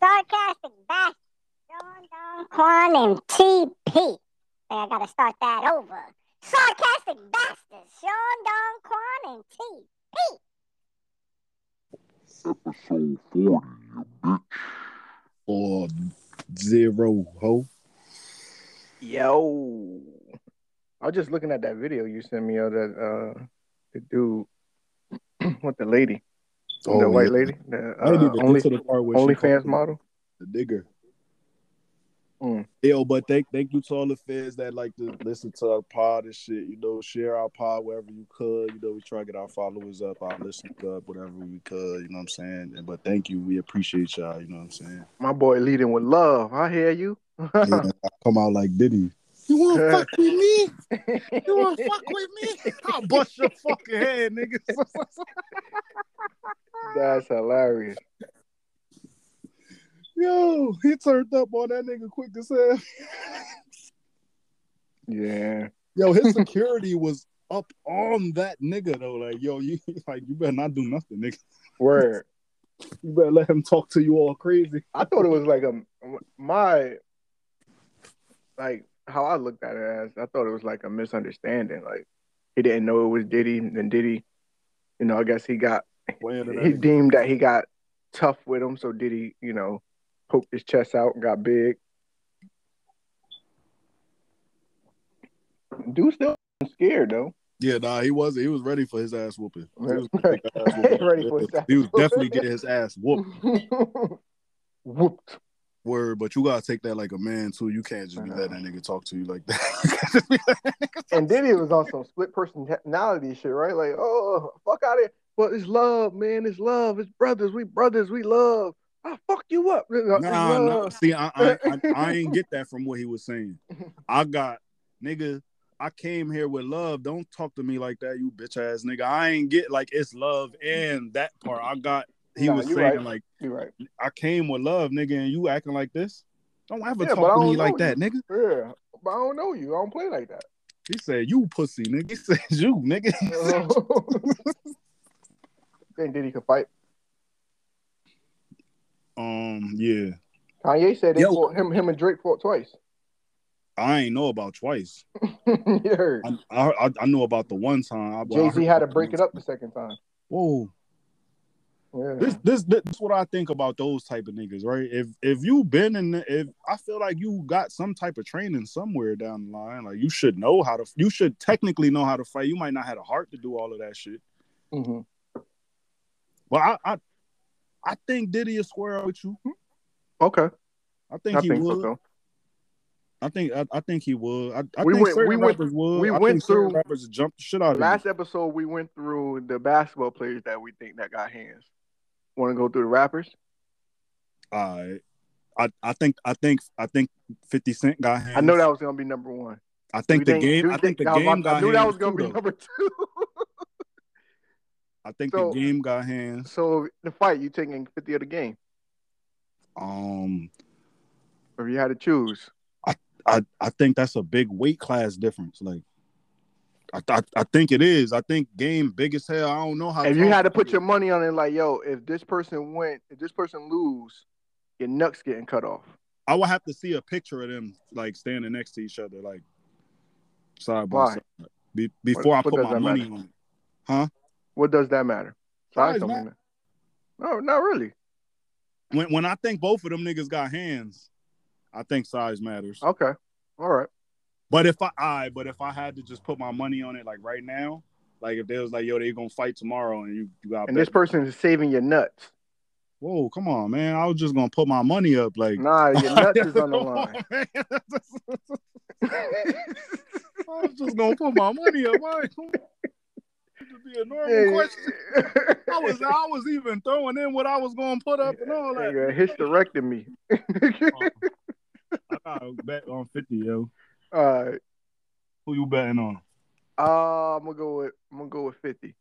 Sarcastic Bastard, Sean Don Quan, and TP. I gotta start that over. Sarcastic Bastard, Sean Don Quan, and TP. Episode 40, you bitch. Or zero ho. Yo, I was just looking at that video you sent me of that uh the dude with the lady, Oh, the white lady, the uh, only to the part where she OnlyFans model. the digger. Mm. Yo, but thank thank you to all the fans that like to listen to our pod and shit. You know, share our pod wherever you could. You know, we try to get our followers up, our listeners up, whatever we could. You know what I'm saying? And- But thank you, we appreciate y'all. You know what I'm saying? My boy leading with love. I hear you. Yeah, I come out like Diddy. You want to fuck with me? You want to fuck with me? I'll bust your fucking head, nigga. That's hilarious. Yo, he turned up on that nigga quick as hell. Yeah. Yo, his security was up on that nigga though. Like, yo, you like you better not do nothing, nigga. Word. You better let him talk to you all crazy. I thought it was like a my like how I looked at it as I thought it was like a misunderstanding. Like he didn't know it was Diddy, and Diddy, you know, I guess he got he deemed that he got tough with him, so Diddy, you know, poked his chest out and got big. Dude still scared though. Yeah, nah, he was he was ready for his ass whooping. He was Right. getting his ass whooping. Ready for his ass He was definitely getting his ass whooped. Whooped. Word, but you gotta take that like a man too. You can't just be letting that uh. nigga talk to you like that. You can't just be letting that nigga talk And Diddy was on some split personality shit, right? Like, oh, fuck out of here. Well, it's love, man. It's love. It's brothers. We brothers. We love. I fuck you up. Nah, nah. See, I, I, I, I ain't get that from what he was saying. I got, nigga, I came here with love. Don't talk to me like that, you bitch ass nigga. I ain't get like it's love and that part. I got. He Nah, was saying right. like You right. I came with love, nigga, and you acting like this. Don't ever Yeah, talk to me like know that, nigga. Yeah. But I don't know you. I don't play like that. He said you pussy, nigga. He said you, nigga. Think Diddy could fight. um, yeah. Kanye said they Yo. fought, him, him and Drake fought twice. I ain't know about twice. you heard. I I, I know about the one time. I, well, I Jay Z had to break it up the second time. Whoa. Yeah. This, this this is what I think about those type of niggas, right? If if you been in, the, if I feel like you got some type of training somewhere down the line, like you should know how to, you should technically know how to fight. You might not have a heart to do all of that shit, Mhm. but I I, I think Diddy is square with you. Okay. I think I he think would. too. I think I, I think he would. I, I We think went- we went- would. we I went through- rappers would jump the shit out of Last episode, we went through the basketball players that we think that got hands. Want to go through the rappers? Alright. I, I think I think I think Fifty Cent got hands. I know that was gonna be number one. I think the do game. I think the that was game got I knew that was gonna too, be though. number two. I think So- the game got hands. so the fight, you taking fifty of the game? Um, Or if you had to choose, I I I think that's a big weight class difference. Like, I I, I think it is. I think game big as hell. I don't know how. if you had to put your money on it, like yo, if this person went, if this person lose, your nuts getting cut off. I would have to see a picture of them like standing next to each other, like side by Why? side, Be, before what I put my money matter? on it. Huh? What does that matter? Size Size don't matter. No, not really. When when I think both of them niggas got hands, I think size matters. Okay, all right. But if I, I but if I had to just put my money on it, like right now, like if they was like, yo, they gonna fight tomorrow, and you you got And this person is saving your nuts. Whoa, come on, man! I was just gonna put my money up, like. Nah, your nuts is on the line. man. I was just gonna put my money up. It'd be a normal question. I was I was even throwing in what I was gonna put up and all that. Nigga, hysterectomy. I gotta bet on fifty, yo. All right. Who you betting on? Uh, I'm gonna go with I'm gonna go with fifty.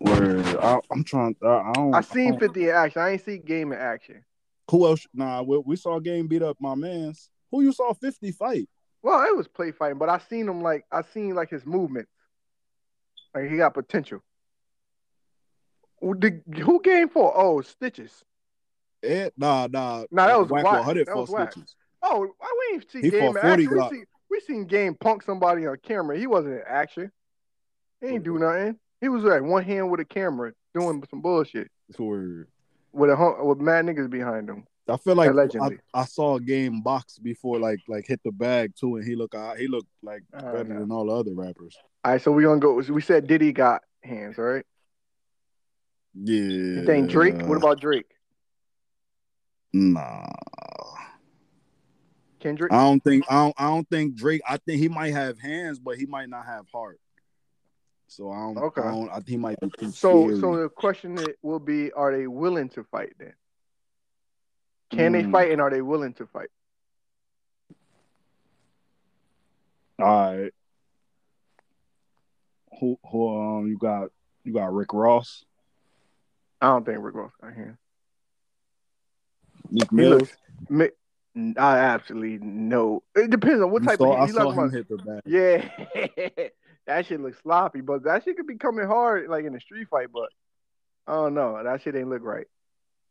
Word. I, I'm trying. I, I don't. I seen don't- fifty in action. I ain't seen game in action. Who else? Nah, we, we saw game beat up my man's. Who you saw fifty fight? Well, it was play fighting, but I seen him like I seen like his movement. Like he got potential. Who, game for? Oh, Stitches. Eh, nah, nah. Nah, that was Whack whack. 100 That was for whack. snitches. Oh, we ain't see He game? fought in 40 action? We seen, we seen game punk somebody on camera. He wasn't in action. He ain't do nothing. He was like one hand with a camera doing some bullshit For with a with mad niggas behind him. I feel like I, I saw a game box before, like like hit the bag too, and he look uh, he looked like Oh, better than all the other rappers. All right, so we gonna go. We said Diddy got hands, all right? Yeah. You think Drake? What about Drake? Nah. Kendrick? I don't think I don't I don't think Drake. I think he might have hands, but he might not have heart. So I don't. Okay. I don't. I think he might be too So, scary. so the question will be: Are they willing to fight? Then can they Mm. fight, and are they willing to fight? All right. Who who um you got you got Rick Ross, I don't think Rick Ross got hands. Meek He Mill. looks. I absolutely no. It depends on what You type saw, of I. You saw him hit the back. Yeah, that shit looks sloppy, but that shit could be coming hard, like in a street fight. But I don't know. That shit ain't look right.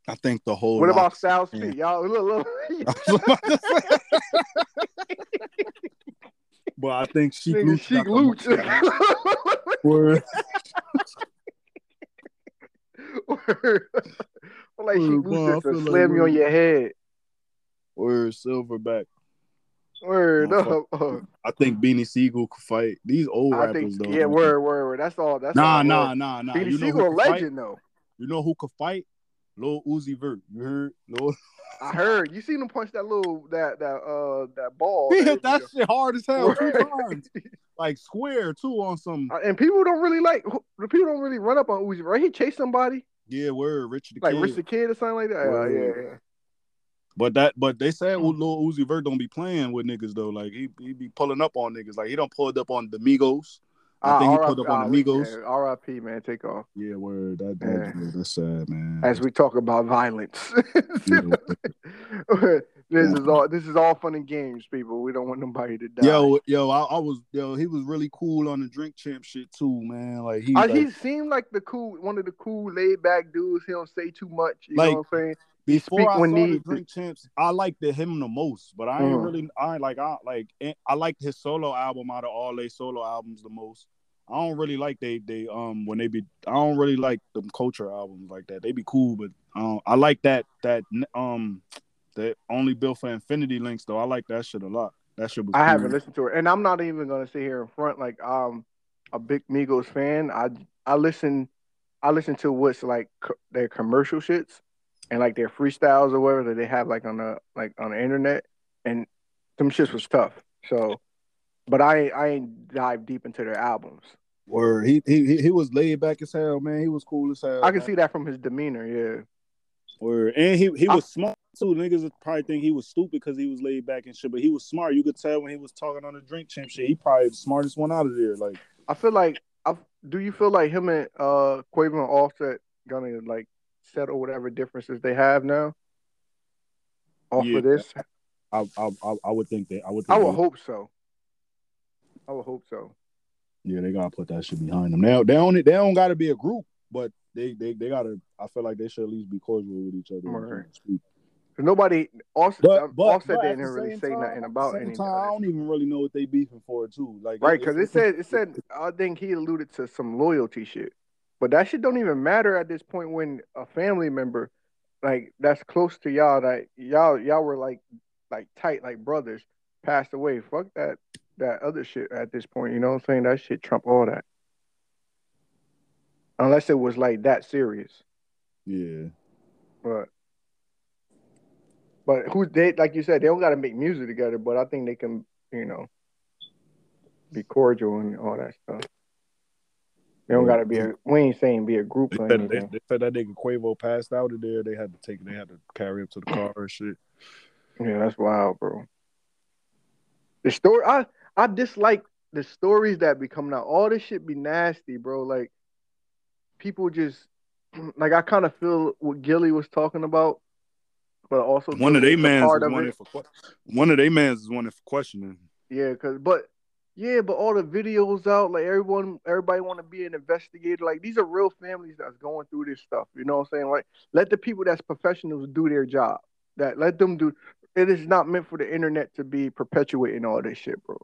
I think the whole. what about Styles yeah. Y'all look, look. I was about to say. but I think she Nigga, Sheek Louch. Word. Well, like Word, Louch just slam you on your head. Word Silverback. Word up. I think Beanie Sigel could fight these old I rappers think though. yeah, word, word, word. That's all. That's Nah, all nah, word. nah, nah. Beanie You know Sigel a could fight? legend though. You know who could fight? Lil Uzi Vert. You heard? Lil... I heard you seen him punch that little that that uh that ball. He hit that shit hard as hell two times, like square too on some. Uh, and people don't really like people don't really run up on Uzi, right? He chased somebody Yeah, word, Richard the like Kid. Rich the Kid or something like that. Uh, Word. yeah, yeah. But that, but they said Hmm. Lil Uzi Vert don't be playing with niggas though. Like he, he be pulling up on niggas. Like he don't pulled up on the Migos. I think he Ah, pulled up on the Migos. R.I.P. Man, Takeoff. Yeah, word. That, that that's sad, man. As we talk about violence, this is all this is all fun and games, people. We don't want nobody to die. Yo, yo, I, I was yo. He was really cool on the drink champ shit too, man. Like he, Uh, like, he seemed like the cool, one of the cool, laid back dudes. He don't say too much. You Like, know what I'm saying? Before speak I when saw the need- drink champs, I liked the, him the most. But I ain't Mhm. really, I like, I like, eh, I liked his solo album out of all their solo albums the most. I don't really like they they um when they be. I don't really like them culture albums like that. They be cool, but um I like that that um that only built for Infinity Links though. I like that shit a lot. That shit was. I cool. haven't listened to it, and I'm not even gonna sit here in front like um a big Migos fan. I I listen, I listen to what's like co- their commercial shits and like their freestyles or whatever that they have like on the like on the internet, and them shits was tough. So, but I I ain't dive deep into their albums. Word. He, he he was laid back as hell, man. He was cool as hell. I can man. see that from his demeanor. Yeah. Word. And he he I- was smart too. Niggas would probably think he was stupid because he was laid back and shit, but he was smart. You could tell when he was talking on the drink champ shit. He probably the smartest one out of there. Like I feel like I do you feel like him and uh Quavo and Offset gonna like settle whatever differences they have now? Off Yeah. of this? I I I, would think that I would. I would hope so. I would hope so. Yeah, they gotta put that shit behind them. Now they don't they don't gotta be a group, but they they they gotta. I feel like they should at least be cordial with each other. Right. 'Cause nobody Offset, But, uh, but, Offset but didn't really say time- nothing about any I don't even really know what they beefing for too. Like Right, because it said it said I think he alluded to some loyalty shit. But that shit don't even matter at this point when a family member like that's close to y'all that y'all y'all were like like tight like brothers passed away. Fuck that that other shit at this point, you know what I'm saying? That shit trump all that. Unless it was like that serious. yeah. But but who they like you said, they don't gotta make music together, but I think they can, you know, be cordial and all that stuff. They don't gotta be a we ain't saying be a group They said, they, they said that nigga Quavo passed out of there. They had to take. They had to carry him to the car and shit. Yeah, that's wild, bro. The story I I dislike the stories that be coming out. All this shit be nasty, bro. Like people just like I kind of feel what Gillie was talking about, but also One of they mans is wanted it. for one of they mans is wanted for questioning. Yeah, cause but Yeah, but all the videos out, like everyone, everybody want to be an investigator. Like these are real families that's going through this stuff. You know what I'm saying? Like let the people that's professionals do their job. That let them do. It is not meant for the internet to be perpetuating all this shit, bro.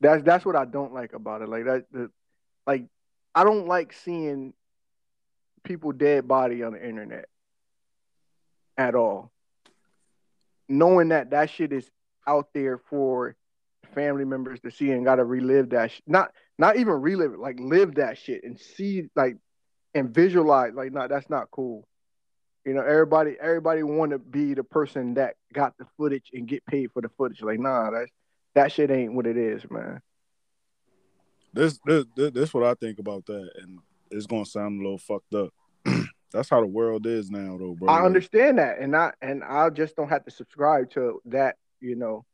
That's that's what I don't like about it. Like that, the, like I don't like seeing people dead body on the internet at all. Knowing that that shit is out there for family members to see and got to relive that sh- not not even relive it like live that shit and see like and visualize like no that's not cool you know everybody everybody want to be the person that got the footage and get paid for the footage like nah that that shit ain't what it is man This this this, this what I think about that, and it's gonna sound a little fucked up. That's how the world is now, though, bro. i understand that and i and i just don't have to subscribe to that you know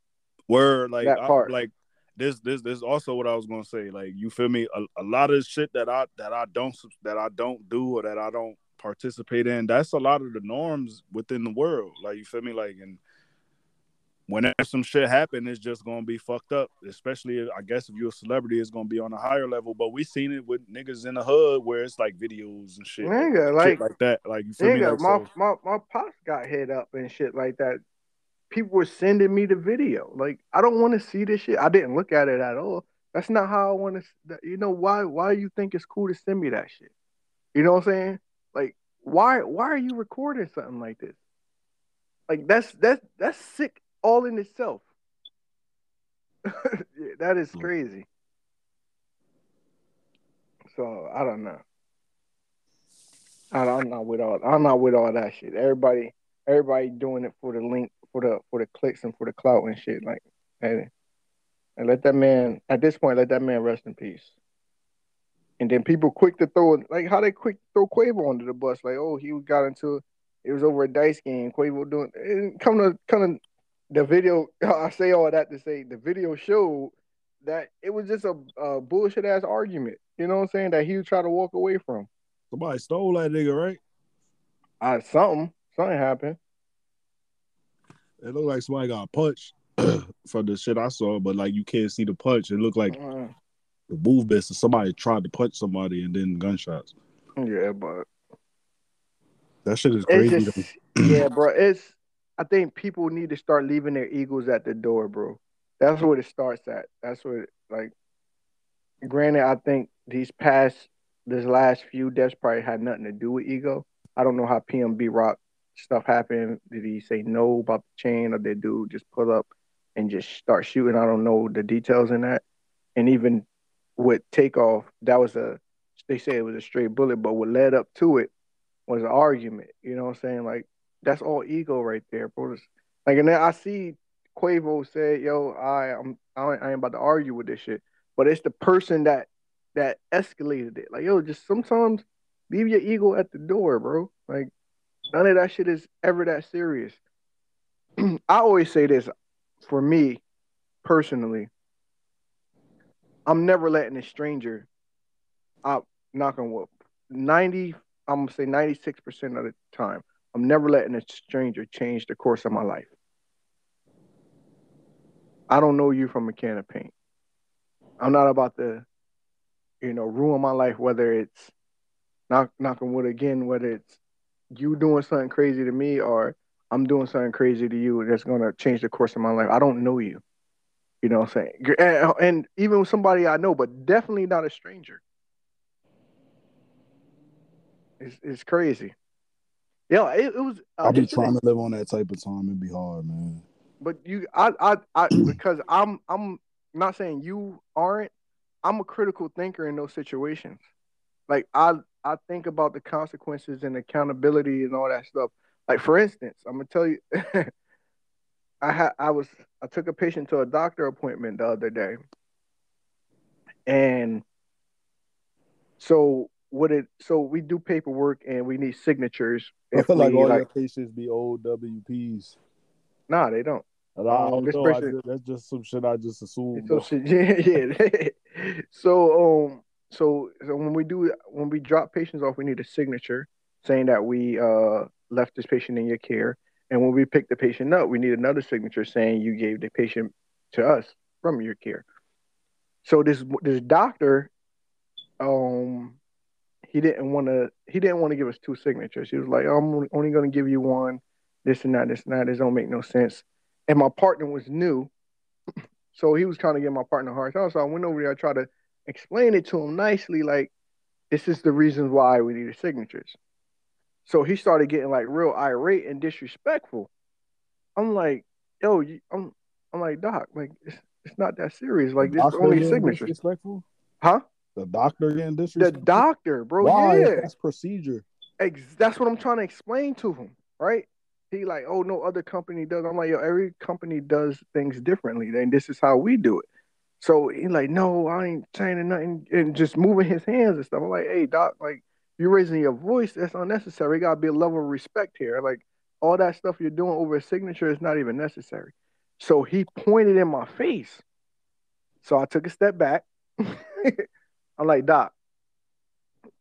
Where like that I- like this this this is also what I was gonna say. Like you feel me? A, a lot of shit that I that I don't that I don't do or that I don't participate in. That's a lot of the norms within the world. Like you feel me? Like and whenever some shit happen, it's just gonna be fucked up. Especially if, I guess if you're a celebrity, it's gonna be on a higher level. But we seen it with niggas in the hood where it's like videos and shit, Nigga, shit like- like that. Like you feel me? Nigga, Like, my, so- my my pops got hit up and shit like that. People were sending me the video. Like, I don't want to see this shit. I didn't look at it at all. That's not how I want to. You know why? Why you think it's cool to send me that shit? You know what I'm saying? Like, why? Why are you recording something like this? Like, that's that's that's sick all in itself. That is Mm. crazy. So I don't know. I, I'm not with all. I'm not with all that shit. Everybody, everybody doing it for the link, for the for the clicks and for the clout and shit. Like, and, and let that man. At this point, let that man rest in peace. And then people quick to throw like how they quick throw Quavo under the bus. Like, oh, he got into it was over a dice game. Quavo doing and come to come to the video. I say all that to say the video showed that it was just a, a bullshit ass argument. You know what I'm saying? That he would try to walk away from. somebody stole that nigga, right? Uh, something, something happened. It looked like somebody got punched from the shit I saw, but like you can't see the punch. It looked like Uh, the movement so somebody tried to punch somebody and then gunshots. yeah, but That shit is crazy. just, yeah, bro. It's I think people need to start leaving their egos at the door, bro. That's where it starts at. That's what like. Granted, I think these past this last few deaths probably had nothing to do with ego. I don't know how PnB Rock stuff happened. Did he say no about the chain, or did dude just pull up and just start shooting? I don't know the details in that. And even with takeoff, that was a they say it was a straight bullet, but what led up to it was an argument. You know what I'm saying? Like that's all ego right there, bro. Like, and then I see Quavo say, "Yo, I I'm I ain't I ain't about to argue with this shit," but it's the person that that escalated it. Like, yo, just sometimes leave your ego at the door, bro. Like, none of that shit is ever that serious. I always say this for me personally. I'm never letting a stranger. I knock on wood. Ninety, I'm gonna say ninety six percent of the time, I'm never letting a stranger change the course of my life. I don't know you from a can of paint. I'm not about to, you know, ruin my life. Whether it's knock knocking wood again, whether it's you doing something crazy to me or I'm doing something crazy to you that's gonna change the course of my life. I don't know you. You know what I'm saying? And, and even with somebody I know, but definitely not a stranger. It's it's crazy. Yeah, it, it was. Uh, I be trying to live on that type of time. It'd be hard, man. but you, I, I, I, because I'm, I'm not saying you aren't. I'm a critical thinker in those situations. Like I, I think about the consequences and accountability and all that stuff. Like for instance, I'm gonna tell you, I had, I was, I took a patient to a doctor appointment the other day, and so what it, so we do paperwork and we need signatures. I feel like all your patients be old WPs. nah, they don't. And I Um, don't this know. I person- just, that's just some shit I just assumed. So shit, yeah, yeah. so um, so so when we do when we drop patients off, we need a signature saying that we uh left this patient in your care, and when we pick the patient up, we need another signature saying you gave the patient to us from your care. So this this doctor, um, he didn't want to he didn't want to give us two signatures. He was like, I'm only going to give you one. This and that, this and that. This don't make no sense. And my partner was new, so he was trying to get my partner a hard. So I went over there. I tried to explain it to him nicely, like this is the reason why we needed signatures. So he started getting like real irate and disrespectful. I'm like, yo, you, I'm, I'm like, doc, like it's, it's not that serious. Like this only signatures, Disrespectful? huh? The doctor getting disrespectful? The doctor, bro. Why? Yeah, That's procedure. Ex- that's what I'm trying to explain to him, right? He like, oh, no other company does. I'm like, yo, every company does things differently. Then this is how we do it. So he like, no, I ain't saying nothing, and just moving his hands and stuff. I'm like, hey, doc, like you're raising your voice. That's unnecessary. Got to be a level of respect here. Like all that stuff you're doing over a signature is not even necessary. So he pointed in my face. So I took a step back. I'm like, doc,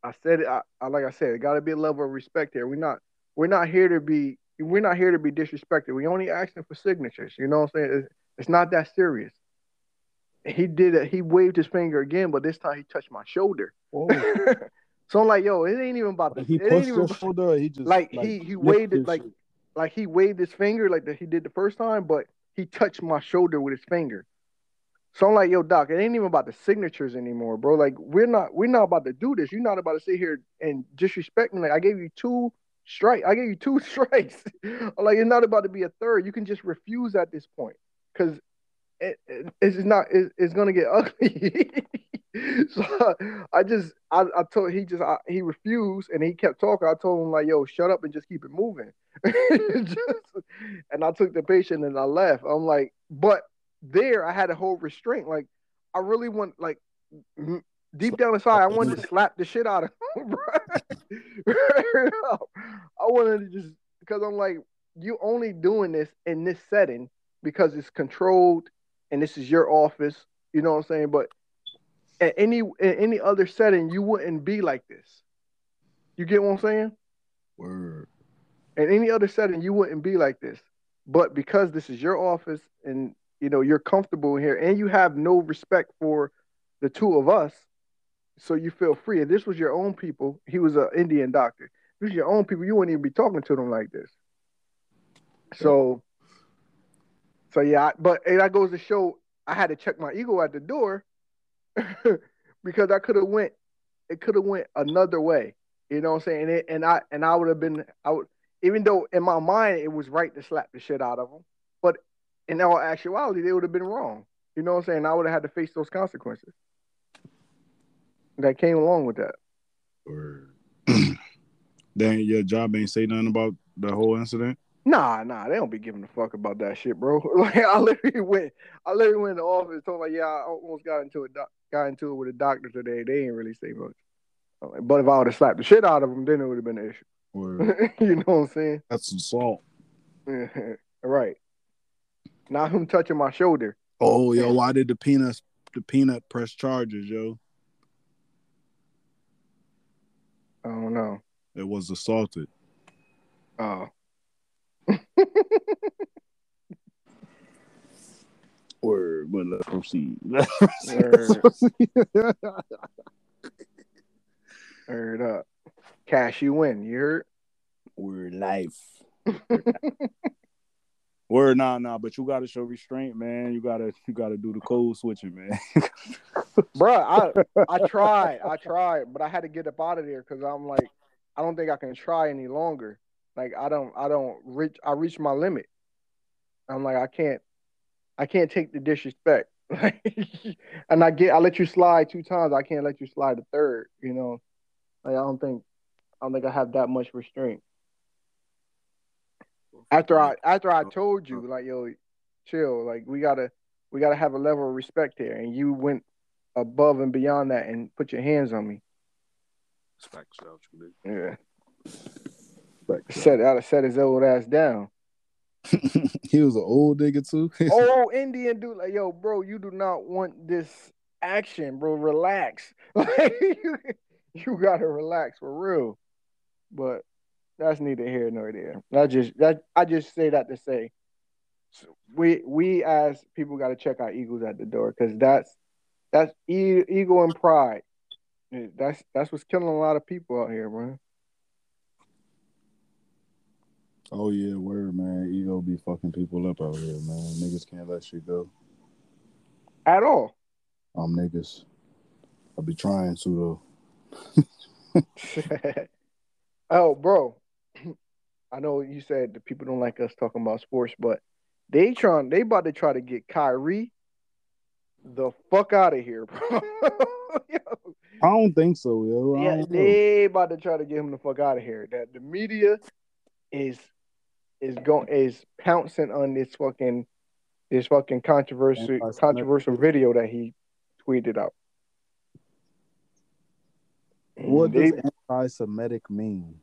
I said it. I, I like I said, it got to be a level of respect here. We're not we're not here to be we're not here to be disrespected. We only asking for signatures. You know what I'm saying? It's, it's not that serious. He did it. He waved his finger again, but this time he touched my shoulder. So I'm like, yo, it ain't even about the. he pushed your shoulder. He just like, he he waved it like shit? like he waved his finger like that he did the first time, but he touched my shoulder with his finger. So I'm like, yo, doc, it ain't even about the signatures anymore, bro. Like we're not we're not about to do this. You're not about to sit here and disrespect me. Like I gave you two strike. I gave you two strikes. Like it's not about to be a third. You can just refuse at this point because it, it, it's not it, it's gonna get ugly. so I just I, I told he just I, he refused and he kept talking. I told him like, yo, shut up and just keep it moving. Just- and I took the patient and I left. I'm like, but there I had a whole restraint. Like I really want like deep down inside, I wanted to slap the shit out of him. I wanted to just because I'm like, you only doing this in this setting because it's controlled and this is your office. You know what I'm saying? But at any in any other setting, you wouldn't be like this. You get what I'm saying? Word. in any other setting you wouldn't be like this but because this is your office and you know you're comfortable in here and you have no respect for the two of us so you feel free if this was your own people he was an indian doctor if this was your own people you wouldn't even be talking to them like this so so yeah I, but and that goes to show i had to check my ego at the door because i could have went it could have went another way you know what I'm saying? And, it, and I and I would have been I would even though in my mind it was right to slap the shit out of them, but in all actuality they would have been wrong. You know what I'm saying? I would have had to face those consequences that came along with that. Word. then your job ain't say nothing about the whole incident. Nah, nah, they don't be giving a fuck about that shit, bro. Like I literally went, I literally went in the office, told like, yeah, I almost got into a doc- got into it with a doctor today. They ain't really say much. Like, But if I would have slapped the shit out of them, then it would have been an issue. you know what I'm saying? That's assault. right. Not him touching my shoulder. Oh, yo, why did the peanut the peanut press charges, yo? I don't know. It was assaulted. Oh, Word, but let's proceed. Word. heard up. Cash you win. You heard? Word life. Word, nah, nah, but you gotta show restraint, man. You gotta, you gotta do the code switching, man. Bruh, I I tried. I tried, but I had to get up out of there because I'm like, I don't think I can try any longer. Like I don't I don't reach I reach my limit. I'm like, I can't I can't take the disrespect. and I get I let you slide two times. I can't let you slide the third, you know. Like I don't think I don't think I have that much restraint. After I after I told you, like, yo, chill, like we gotta we gotta have a level of respect here. And you went above and beyond that and put your hands on me. Yeah. Set out set his old ass down. he was an old nigga too. Old Indian dude, like, yo, bro, you do not want this action, bro. Relax. Like you, you gotta relax for real. But that's neither here nor there. I just that I just say that to say we we as people gotta check our egos at the door because that's That's e- ego and pride. That's that's what's killing a lot of people out here, man. Oh yeah, word man. Ego be fucking people up out here, man. Niggas can't let shit go. At all. I'm niggas. I be trying to though. oh, bro. I know you said the people don't like us talking about sports, but they trying they about to try to get Kyrie the fuck out of here, bro. Yo, I don't think so, yo. Yeah, know. they about to try to get him the fuck out of here. That the media is is going is pouncing on this fucking this fucking controversial controversial video that he tweeted out. What does mm-hmm. anti-Semitic mean?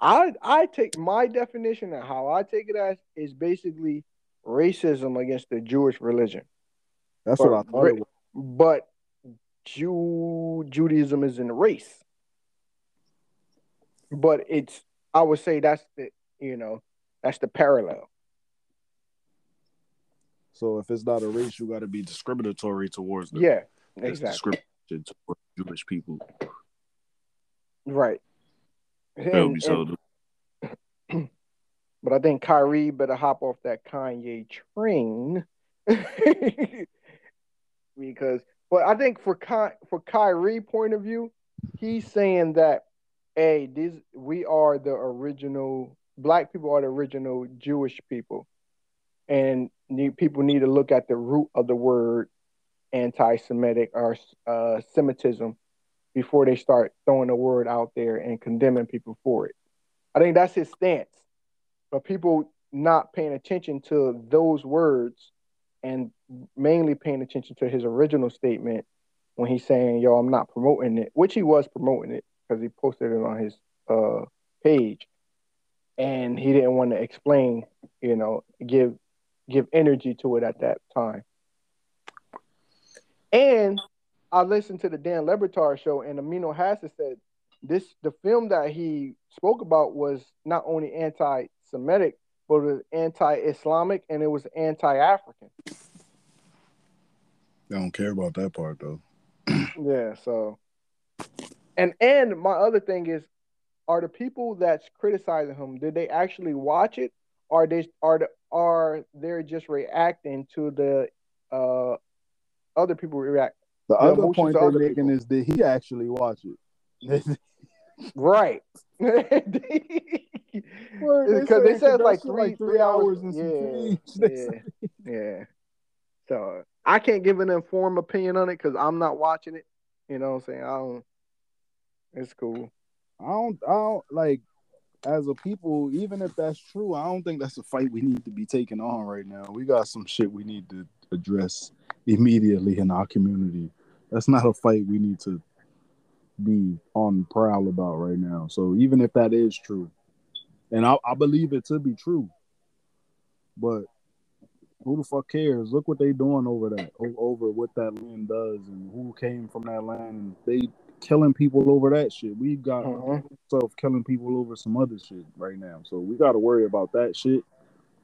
I I take my definition and how I take it as is basically racism against the Jewish religion. That's But what I thought. But Jew Judaism is in a race. But it's I would say that's the you know that's the parallel. So if it's not a race, you got to be discriminatory towards them. Yeah, It's exactly. discrimination towards Jewish people. Right. And-? And- but I think Kyrie better hop off that Kanye train because. But I think for Ky- for Kyrie point of view, he's saying that, hey, these we are the original black people are the original Jewish people, and people need to look at the root of the word anti-Semitic or uh, Semitism before they start throwing the word out there and condemning people for it. I think that's his stance. But people not paying attention to those words and mainly paying attention to his original statement when he's saying, yo, I'm not promoting it, which he was promoting it because he posted it on his uh, page. And he didn't want to explain, you know, give give energy to it at that time. And I listened to the Dan Le Batard show, and Amin Elhassan said this the film that he spoke about was not only anti-Semitic, but it was anti-Islamic and it was anti-African. I don't care about that part though. Yeah, so and and my other thing is, are the people that's criticizing him, did they actually watch it, or they are the are they just reacting to the uh other people react? The The other point they're other making people. is that he actually watch it. Right. Because they said like three, three hours and yeah. Yeah, yeah. So I can't give an informed opinion on it because I'm not watching it. You know what I'm saying? I don't. It's cool. I don't, I don't like as a people, even if that's true, I don't think that's a fight we need to be taking on right now. We got some shit we need to address immediately in our community. That's not a fight we need to be on prowl about right now. So even if that is true, and I, I believe it to be true, but who the fuck cares? Look what they doing over that, over what that land does, and who came from that land. And they killing people over that shit. We got self killing people over some other shit right now. So we got to worry about that shit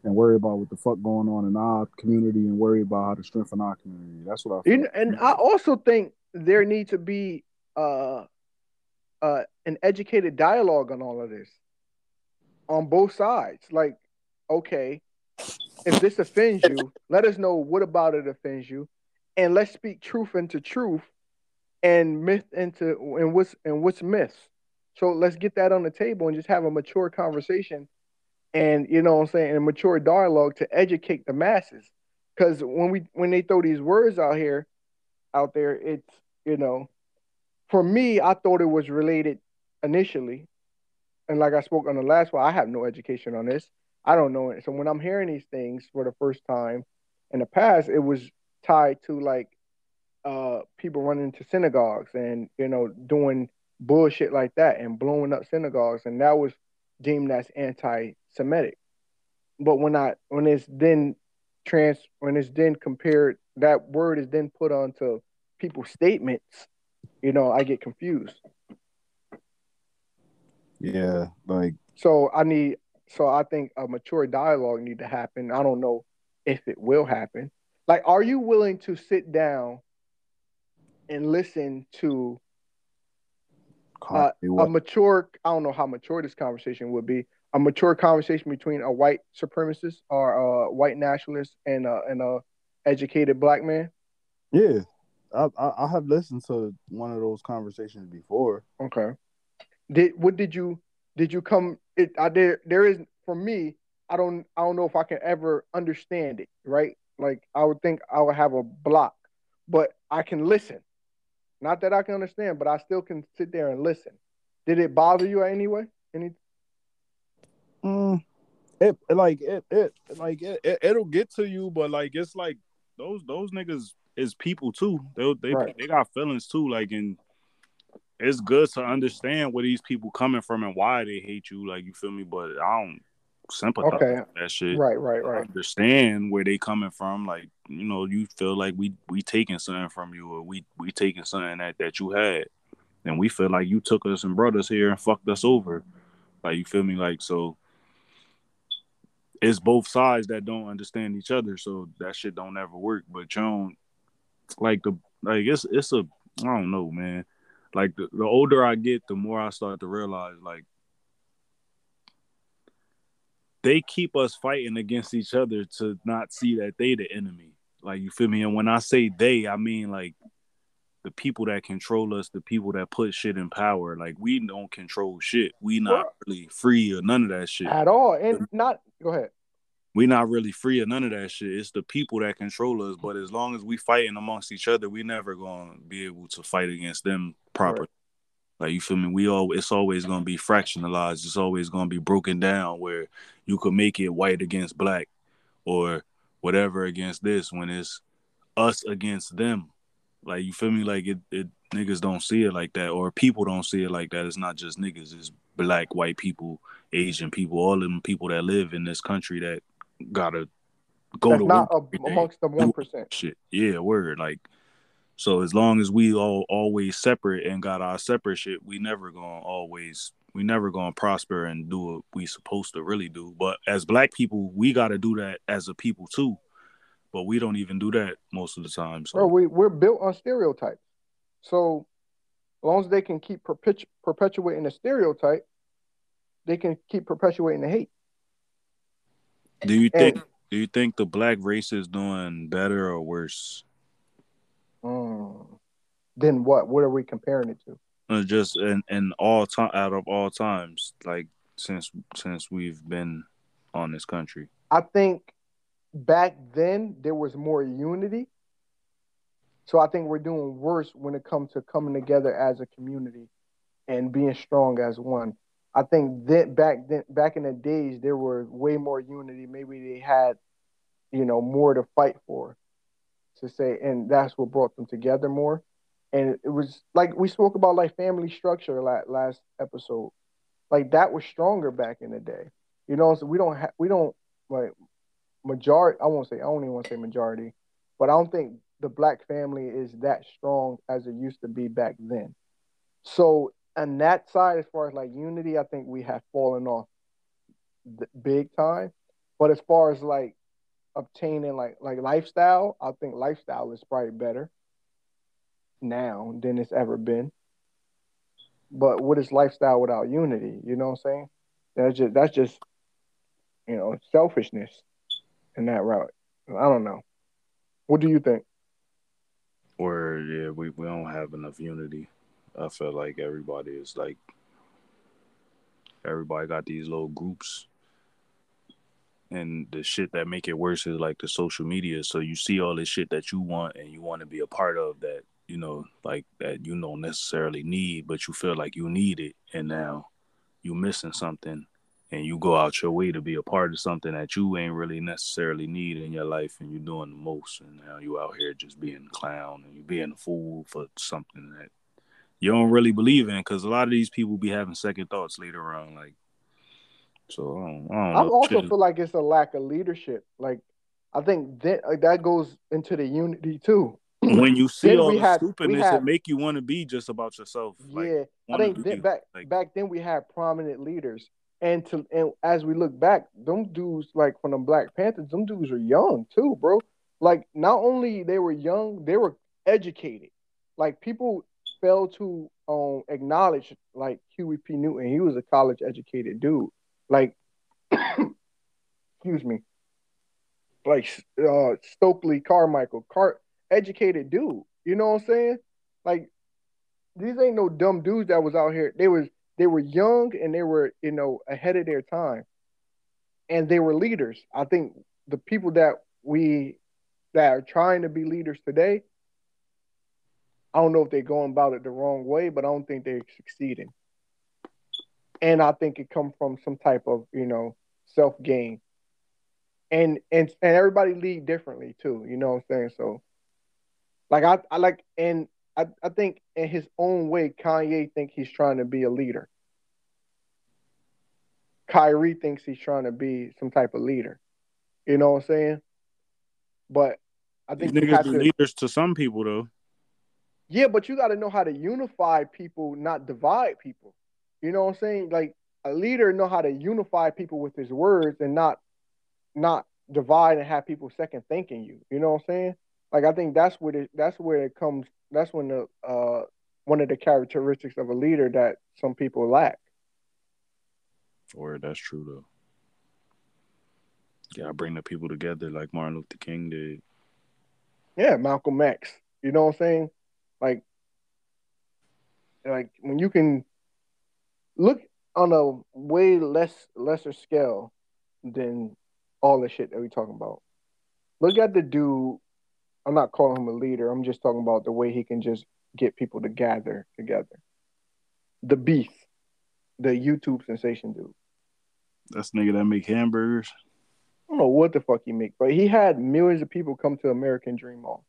and worry about what the fuck going on in our community and worry about how to strengthen our community. That's what I. You and I also think there needs to be uh, uh, an educated dialogue on all of this, on both sides. Like, okay, if this offends you, let us know what about it offends you, and let's speak truth into truth, and myth into and what's and what's myths. So let's get that on the table and just have a mature conversation, and you know what I'm saying, a mature dialogue to educate the masses. Because when we when they throw these words out here, out there, it's you know, for me, I thought it was related initially, and like I spoke on the last one, I have no education on this. I don't know it. So when I'm hearing these things for the first time, in the past, it was tied to like uh people running into synagogues and you know doing bullshit like that and blowing up synagogues, and that was deemed as anti-Semitic. But when I when it's then trans when it's then compared, that word is then put onto people's statements. You know, I get confused. Yeah, like So I need so I think a mature dialogue need to happen. I don't know if it will happen. Like, are you willing to sit down and listen to uh, a mature I don't know how mature this conversation would be. A mature conversation between a white supremacist or a white nationalist and a and a educated black man. Yeah, I, I I have listened to one of those conversations before. Okay. Did what did you did you come it I there there is for me, I don't I don't know if I can ever understand it, right? Like I would think I would have a block, but I can listen. Not that I can understand, but I still can sit there and listen. Did it bother you anyway? Any Mm, it like it it like it, it it'll get to you, but like it's like those those niggas is people too. They they Right. they got feelings too. Like and it's good to understand where these people coming from and why they hate you. Like you feel me, but I don't sympathize Okay. that shit. right, right, I right. understand where they coming from. Like you know, you feel like we we taking something from you, or we we taking something that that you had, and we feel like you took us and brought us here and fucked us over. Like you feel me? Like so, it's both sides that don't understand each other. So that shit don't ever work. But you don't like the like it's it's a I don't know, man. Like the, the older I get, the more I start to realize like they keep us fighting against each other to not see that they the enemy. Like you feel me? And when I say they, I mean like the people that control us, the people that put shit in power. Like we don't control shit. We not Well- really free or none of that shit. At all. And not go ahead. We not really free or none of that shit. It's the people that control us. But as long as we fighting amongst each other, we never gonna be able to fight against them properly. Like you feel me? We all it's always gonna be fractionalized. It's always gonna be broken down where you could make it white against black or whatever against this when it's us against them. Like you feel me? Like it, it niggas don't see it like that, or people don't see it like that. It's not just niggas, it's black, white people, Asian people, all of them people that live in this country that gotta go That's to not work a, amongst the one percent. shit. Yeah, word. Like, so as long as we all always separate and got our separate shit, we never gonna always we never gonna prosper and do what we supposed to really do. But as black people, we gotta do that as a people too. But we don't even do that most of the time. So Bro, we we're built on stereotypes. So as long as they can keep perpetu- perpetuating the stereotype, they can keep perpetuating the hate. do you And think do you think the black race is doing better or worse? Mm, then what? What are we comparing it to? Uh, just in, in all time out of all times, like since since we've been on this country. I think back then there was more unity. So I think we're doing worse when it comes to coming together as a community and being strong as one. I think that back then back in the days there were way more unity. Maybe they had, you know, more to fight for. To say, and that's what brought them together more. And it was like we spoke about like family structure last, last episode. Like that was stronger back in the day. You know, so we don't have we don't like majority I won't say I don't even want to say majority, but I don't think the black family is that strong as it used to be back then. So on that side, as far as like unity, I think we have fallen off big time. But as far as like obtaining like like lifestyle, I think lifestyle is probably better now than it's ever been. But what is lifestyle without unity? You know what I'm saying? That's just that's just you know selfishness in that route. I don't know. What do you think? Or yeah, we, we don't have enough unity. I feel like everybody is like everybody got these little groups. And the shit that make it worse is like the social media. So you see all this shit that you want and you want to be a part of that, you know, like that you don't necessarily need, but you feel like you need it. And now you missing something and you go out your way to be a part of something that you ain't really necessarily need in your life and you're doing the most and now you out here just being a clown and you being a fool for something that you don't really believe in because a lot of these people be having second thoughts later on like so I don't, I don't I also feel like it's a lack of leadership. Like I think that like, that goes into the unity too. when you see all the had- stupidness had- it make you want to be just about yourself like yeah, I think then back like- back then we had prominent leaders, and to and as we look back, them dudes like from the Black Panthers, them dudes are young too, bro. Like not only they were young, they were educated. like people fail to um acknowledge like Huey P. Newton. He was a college educated dude. Like, excuse me, like uh Stokely Carmichael, car educated dude. You know what I'm saying? Like, these ain't no dumb dudes that was out here. They was they were young and they were you know ahead of their time, and they were leaders. I think the people that we that are trying to be leaders today I don't know if they're going about it the wrong way, but I don't think they're succeeding. And I think it comes from some type of, you know, self gain. And and and everybody lead differently too, you know what I'm saying? So like I, I like and I, I think in his own way, Kanye think he's trying to be a leader. Kyrie thinks he's trying to be some type of leader. You know what I'm saying? But I think These niggas to- leaders to some people though. Yeah, but you got to know how to unify people, not divide people. You know what I'm saying? Like a leader know how to unify people with his words and not not divide and have people second thinking you. You know what I'm saying? Like I think that's what it that's where it comes that's when the uh one of the characteristics of a leader that some people lack. Or that's true though. Yeah, bring the people together like Martin Luther King did. Yeah, Malcolm X. You know what I'm saying? Like, like when you can look on a way less lesser scale than all the shit that we talking about. Look at the dude. I'm not calling him a leader. I'm just talking about the way he can just get people to gather together. The Beast, the YouTube sensation dude. That's nigga that make hamburgers. I don't know what the fuck he make, but he had millions of people come to American Dream Mall.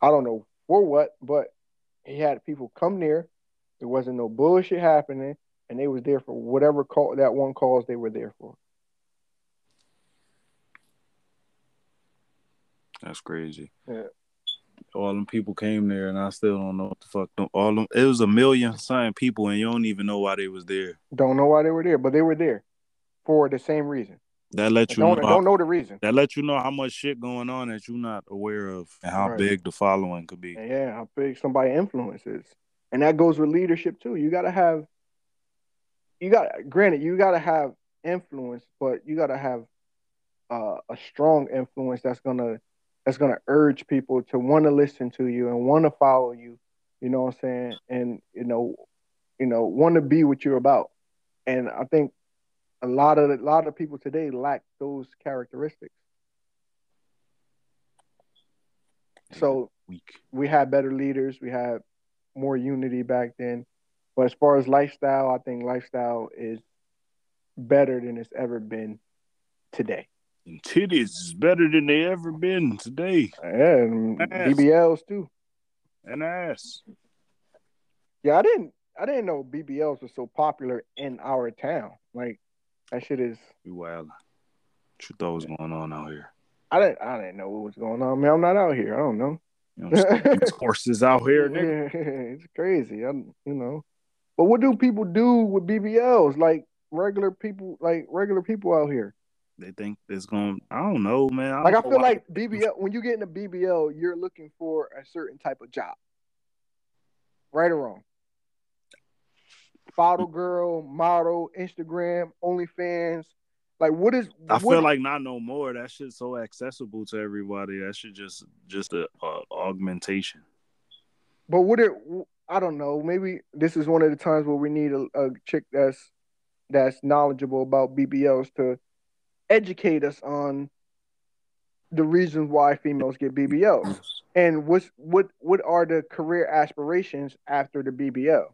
I don't know for what, but he had people come there. There wasn't no bullshit happening, and they was there for whatever call that one cause they were there for. That's crazy. Yeah. All them people came there, and I still don't know what the fuck. Them, all them, it was a million something people, and you don't even know why they was there. Don't know why they were there, but they were there for the same reason. That let you Don't, know. don't know the reason. That let you know how much shit going on that you're not aware of, and how Right. big the following could be. And yeah, how big somebody influences. And that goes with leadership too. You gotta have you got granted, you gotta have influence, but you gotta have uh, a strong influence that's gonna that's gonna urge people to want to listen to you and want to follow you, you know what I'm saying? And you know, you know, want to be what you're about. And I think a lot of a lot of people today lack those characteristics. So Weak. we have better leaders, we had more unity back then. But as far as lifestyle, I think lifestyle is better than it's ever been today. And titties is better than they ever been today. Yeah, and. BBLs too. And ass. Yeah, I didn't I didn't know BBLs were so popular in our town. Like that shit is You wild. What you thought was going on out here? I didn't I didn't know what was going on. Man, I'm not out here. I don't know. You know, what I'm saying? these horses out here, nigga. it's crazy. I'm, you know. But what do people do with BBLs? Like regular people, like regular people out here. They think it's going. I don't know, man. I Like I feel why- like BBL when you get in a BBL, you're looking for a certain type of job. Right or wrong? Bottle mm. girl, model, Instagram, OnlyFans. Like what is I what- feel like not no more. That shit's so accessible to everybody. That should just just a, a augmentation. But what it I don't know. Maybe this is one of the times where we need a, a chick that's that's knowledgeable about BBLs to educate us on the reasons why females get BBLs mm. and what's what what are the career aspirations after the BBL.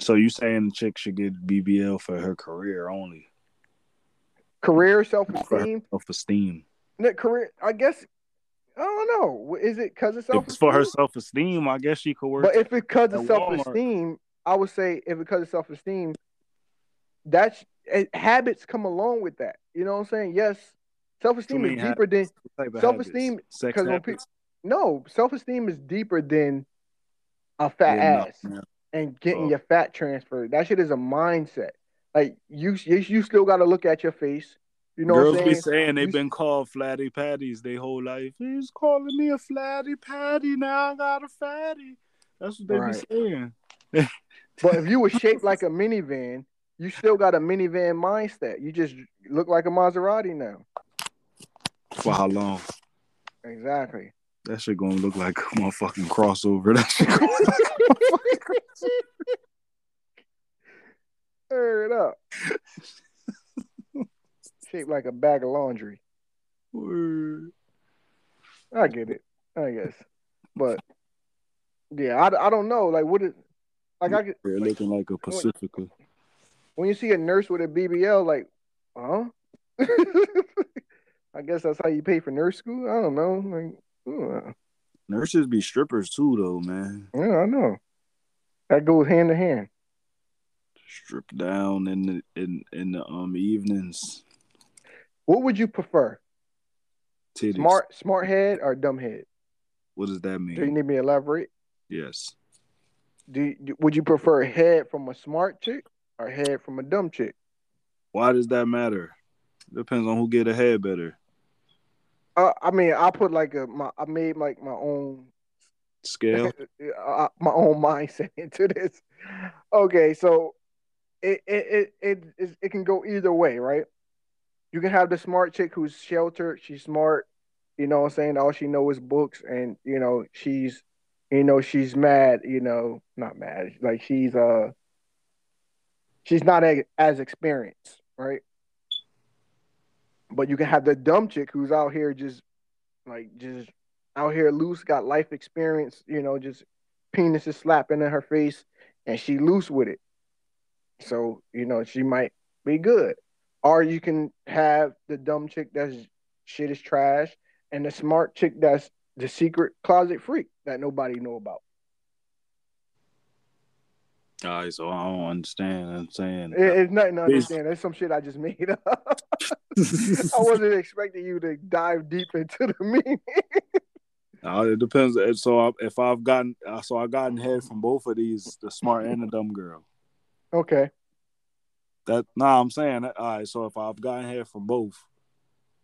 So you saying the chick should get BBL for her career only, Career self esteem. self esteem. career. I guess I don't know. Is it because of self it's for her self esteem, I guess she could work. But if it's because of self esteem, I would say if it's because of self esteem, that's eh, habits come along with that. You know what I'm saying? Yes, self esteem is deeper than What type of self-esteem, habits? sex no self esteem is deeper than a fat Yeah, no, ass no. And getting Oh. your fat transferred. That shit is a mindset. Like you, you, still got to look at your face. You know Girls what I'm be saying? saying they've been called flatty patties their whole life. He's calling me a flatty patty their whole life. He's calling me a flatty patty. Now I got a fatty. That's what they Right. be saying. But if you were shaped like a minivan, you still got a minivan mindset. You just look like a Maserati now. For how long? Exactly. That shit gonna look like a motherfucking crossover. That shit gonna look like a motherfucking crossover. Hurry it up. Shaped like a bag of laundry. Word. I get it. I guess. But yeah, I, I don't know. Like what is like I could, They're looking like a Pacifica. when you see a nurse with a BBL, like, huh? I guess that's how you pay for nurse school. I don't know. Like, uh, Nurses be strippers too, though, man. yeah, I know. That goes hand in hand. Strip down in the in in the um evenings. What would you prefer? Titties. Smart smart head or dumb head? What does that mean? Do you need me to elaborate? Yes. Do you, would you prefer a head from a smart chick or head from a dumb chick? Why does that matter? Depends on who get ahead better. Uh, I mean, I put like a my I made like my own Scale. my own mindset into this. Okay, so it it it it it, can go either way, right? You can have the smart chick who's sheltered, she's smart, you know I'm saying? All she know is books and you know, she's you know, she's mad, you know, not mad, like she's uh she's not a, as experienced, right? But you can have the dumb chick who's out here just like just out here loose, got life experience, you know, just penis is slapping in her face and she loose with it. So, you know, she might be good. Or you can have the dumb chick that's shit is trash and the smart chick that's the secret closet freak that nobody know about. All right, so I don't understand. I'm saying. It- it's nothing to understand. That's some shit I just made up. I wasn't expecting you to dive deep into the meaning. Uh, it depends. So if I've gotten, uh, so I've gotten head from both of these, the smart and the dumb girl. okay. That nah, I'm saying that. All right, so if I've gotten head from both,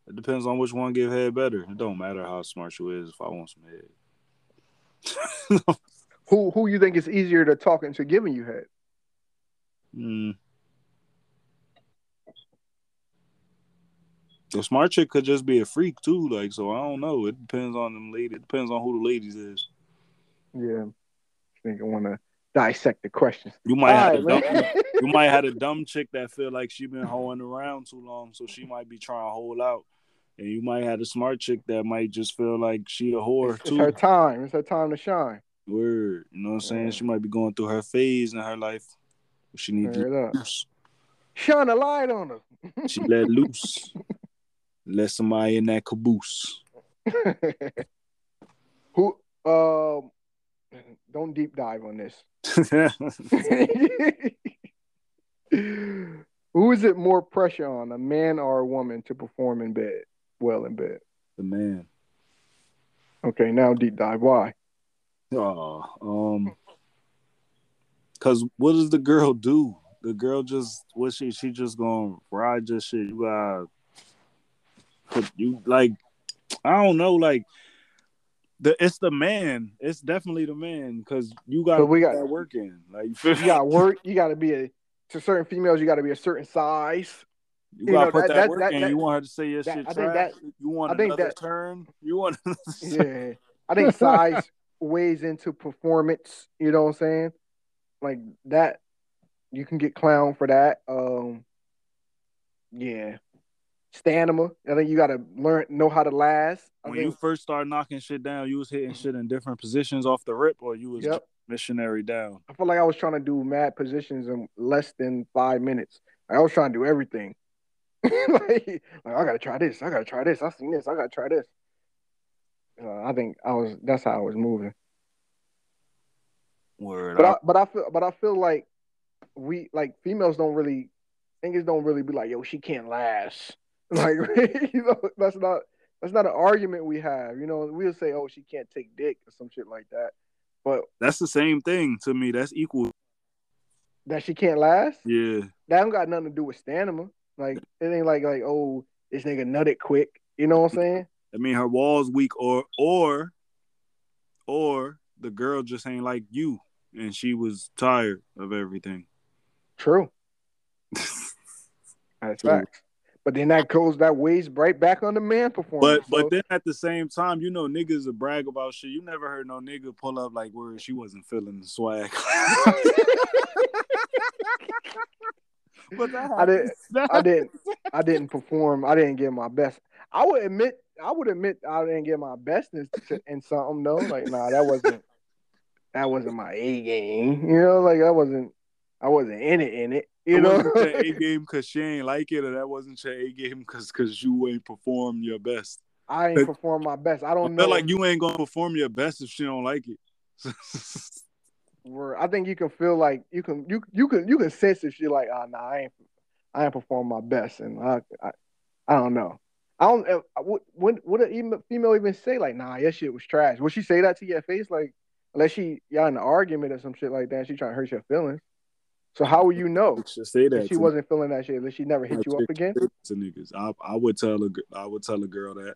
it depends on which one give head better. It don't matter how smart you is if I want some head. Who who you think is easier to talk into giving you head? Mm. The smart chick could just be a freak too, like so. I don't know. It depends on them lady. It depends on who the ladies is. Yeah. I think I want to dissect the questions. You might have All a dumb, you might have a dumb chick that feel like she been hoeing around too long, so she might be trying to hold out. And you might have a smart chick that might just feel like she a whore It's too. her time. It's her time to shine. Word, you know what I'm saying? Yeah. She might be going through her phase in her life. She needs to Heard let up. loose. Shine a light on her. She let loose. Let somebody in that caboose. Who um don't deep dive on this. Who is it more pressure on, a man or a woman to perform in bed? Well in bed. the man. Okay, now deep dive. Why? Oh, um, cause what does the girl do? The girl just what she she just gonna ride just shit. You gotta you like I don't know like the it's the man. It's definitely the man because you gotta we got- that work in. Like you, You got work, you gotta be a to certain females, you gotta be a certain size. You you gotta know, put that- that, work that- in. that- you want her to say your that- shit I think that- you want I think that- turn. You want Yeah. I think size weighs into performance, you know what I'm saying? Like that you can get clown for that. Um yeah. Stamina. I think you gotta learn know how to last. I when you first started knocking shit down, you was hitting shit in different positions off the rip, or you was Yep. missionary down. I feel like I was trying to do mad positions in less than five minutes. Like, I was trying to do everything. like, like, I gotta try this. I gotta try this. I seen this. I gotta try this. Uh, I think I was. That's how I was moving. Word. But I- I, but I feel, but I feel like we like females don't really, niggas don't really be like, yo, she can't last. Like, you know, that's not that's not an argument we have. You know, we'll say, oh, she can't take dick or some shit like that. But that's the same thing to me. That's equal. that she can't last, Yeah. that don't got nothing to do with stamina. Like, it ain't like like oh, this nigga nutted quick. You know what I'm saying? I mean, her walls weak, or or or the girl just ain't like you, and she was tired of everything. True. That's facts. But then that goes that weighs right back on the man performance. But so- but then at the same time, you know, niggas will brag about shit. You never heard no nigga pull up like where she wasn't feeling the swag. but I didn't- I didn't I didn't perform. I didn't give my best. I would admit I would admit I didn't get my best in, in something though. Like nah, that wasn't that wasn't my A game. You know, like I wasn't I wasn't in it in it. You know, A game because she ain't like it, or that wasn't your A game because because you ain't perform your best. I ain't perform my best. I I don't know. feel like you ain't gonna perform your best if she don't like it. I think you can feel like you can you you can you can sense if you're like, ah, nah, I ain't I ain't perform my best, and I I, I don't know. I don't. uh, What when would a female even say like, nah, your shit was trash? Would she say that to your face like, unless she y'all in an argument or some shit like that? She trying to hurt your feelings. So how will you know say that she wasn't feeling that shit? Unless she never hit you up again. to niggas. I I would tell a I would tell a girl that.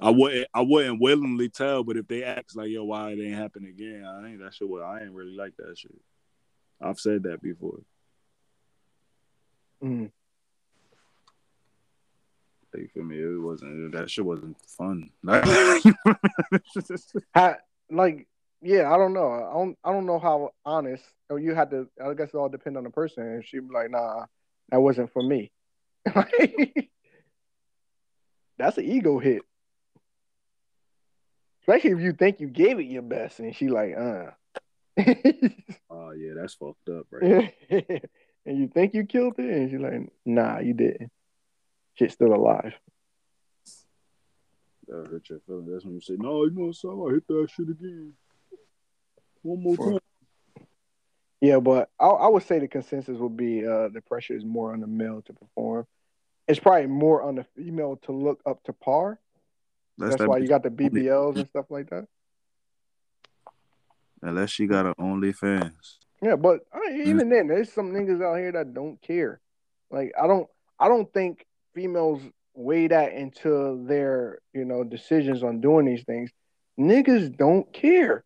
I wouldn't I wouldn't willingly tell, but if they ask like, yo, why it ain't happen again, I ain't that shit. Well, I ain't really like that shit. I've said that before. Mm. You feel me? It wasn't that shit wasn't fun. Like yeah, I don't know. I don't I don't know how honest. Or you had to. I guess it all depend on the person. And she'd be like, nah, that wasn't for me. That's an ego hit. Especially if you think you gave it your best, and she like, uh. oh yeah, that's fucked up, right? and you think you killed it, and she's like, nah, you didn't. Shit's still alive. That hurt your feelings. That's when you say, no, you know something. I hit that shit again. One more For- time. Yeah, but I, I would say the consensus would be uh, the pressure is more on the male to perform. It's probably more on the female to look up to par. That's, that why you got the BBLs and stuff like that. Unless she got her OnlyFans. Yeah, but I, even then, there's some niggas out here that don't care. Like I don't, I don't think females weigh that into their, you know, decisions on doing these things. Niggas don't care.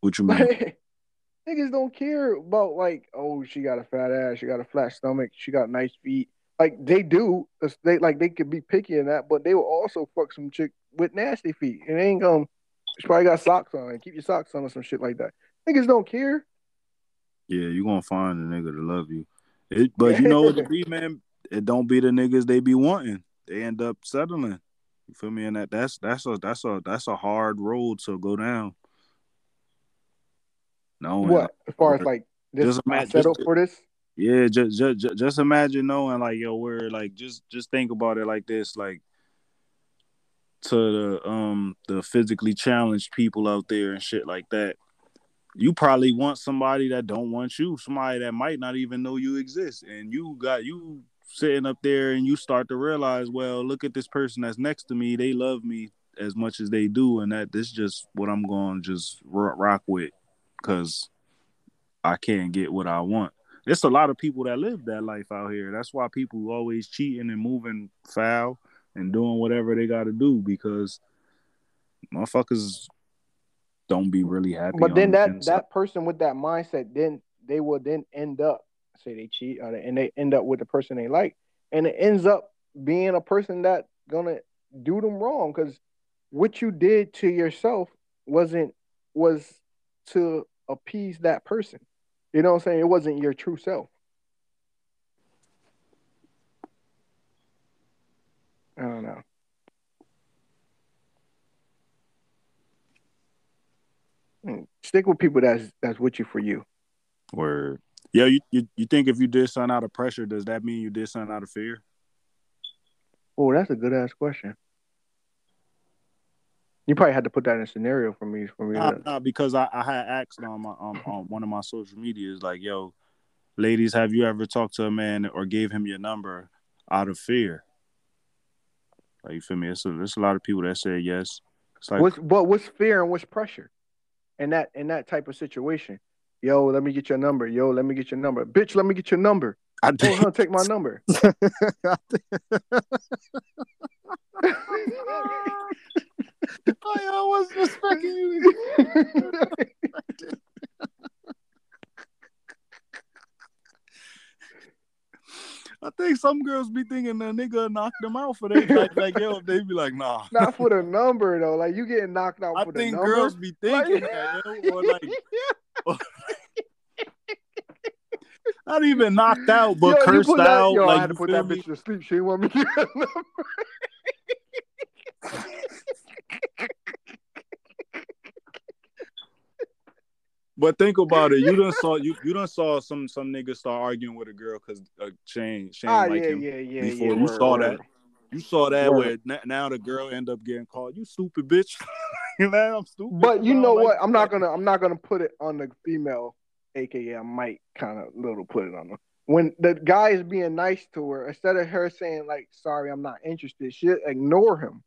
What you mean? Niggas don't care about like, oh, she got a fat ass, she got a flat stomach, she got nice feet. Like they do, they like they could be picky in that, but they will also fuck some chick with nasty feet. And they ain't gonna. She probably got socks on. Keep your socks on or some shit like that. Niggas don't care. Yeah, you gonna find a nigga to love you. It, but you know what it be, man. It don't be the niggas they be wanting. They end up settling. You feel me? And that that's that's a that's a that's a hard road to go down. No, What as far as like this? Just imagine- settled just- for this. Yeah, just, just just imagine knowing like yo, we're like just just think about it like this, like to the um the physically challenged people out there and shit like that. You probably want somebody that don't want you, somebody that might not even know you exist, and you got you sitting up there and you start to realize, well, look at this person that's next to me, they love me as much as they do, and that this just what I'm going to just rock with, because I can't get what I want there's a lot of people that live that life out here. That's why people always cheating and moving foul and doing whatever they got to do because motherfuckers don't be really happy. But then that that person with that mindset, then they will then end up say they cheat they, and they end up with the person they like, and it ends up being a person that gonna do them wrong because what you did to yourself wasn't was to appease that person. You know what I'm saying? It wasn't your true self. I don't know. Mm, Stick with people that's that's with you for you. Word. Yeah, you, you you think if you did something out of pressure, does that mean you did something out of fear? Oh, that's a good ass question. You probably had to put that in a scenario for me for me. Nah, to- nah, because I, I had asked on my um, on one of my social medias, like, yo, ladies, have you ever talked to a man or gave him your number out of fear? Like, you feel me? It's a, there's a lot of people that say yes. It's like, What's but what's fear and what's pressure in that in that type of situation? Yo, let me get your number. Yo, let me get your number. Bitch, let me get your number. I Told think, her to take my number. I wasn't expecting you. I think some girls be thinking the nigga knock them out for that. Like, like yo, they be like, nah. Not for the number though. Like you getting knocked out I for the think girls be thinking Like- that, yo, or like not even knocked out, but Yo, you cursed that- out. Yo, like I had to put that me? bitch to sleep. She didn't want me to get her number. But think about it. You done saw you you done saw some some niggas start arguing with a girl because uh, Shane Shane Ah, like yeah, him. yeah, yeah, before. You word, saw word. that. You saw that Word. where now the girl end up getting called. You stupid bitch. you know I'm stupid. But you know like what? I'm not gonna I'm not gonna put it on the female, aka I might kind of little put it on her. When the guy is being nice to her, instead of her saying like "Sorry, I'm not interested," she ignore him.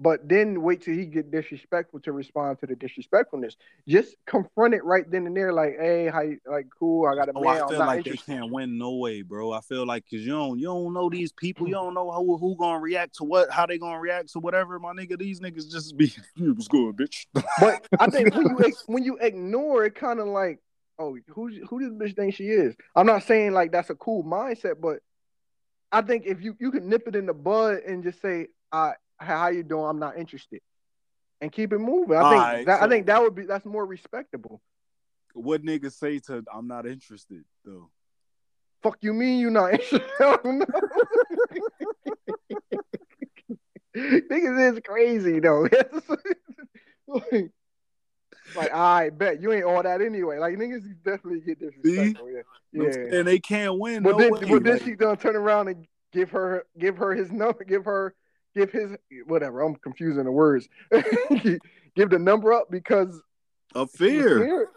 But then wait till he get disrespectful to respond to the disrespectfulness. Just confront it right then and there, like, "Hey, how you, like cool? I got a Oh, man. I I'm feel like interested." they can't win no way, bro. I feel like because you don't you don't know these people, you mm. don't know who who gonna react to what, how they gonna react to whatever. My nigga, these niggas just be you was good, bitch. But I think when you when you ignore it, kind of like, oh, who who this bitch think she is? I'm not saying like that's a cool mindset, but I think if you you can nip it in the bud and just say, "I how you doing? I'm not interested," and keep it moving. I think Alright, that I think that would be that's more respectable. what niggas say to I'm not interested though. Fuck you mean you not interested? Niggas is crazy though. like, like, I bet you ain't all that anyway. Like niggas definitely get disrespectful. Yeah, yeah. And they can't win. But no then, way. but then Like, she gonna turn around and give her, give her his number, give her, give his whatever. I'm confusing the words. give the number up because of fear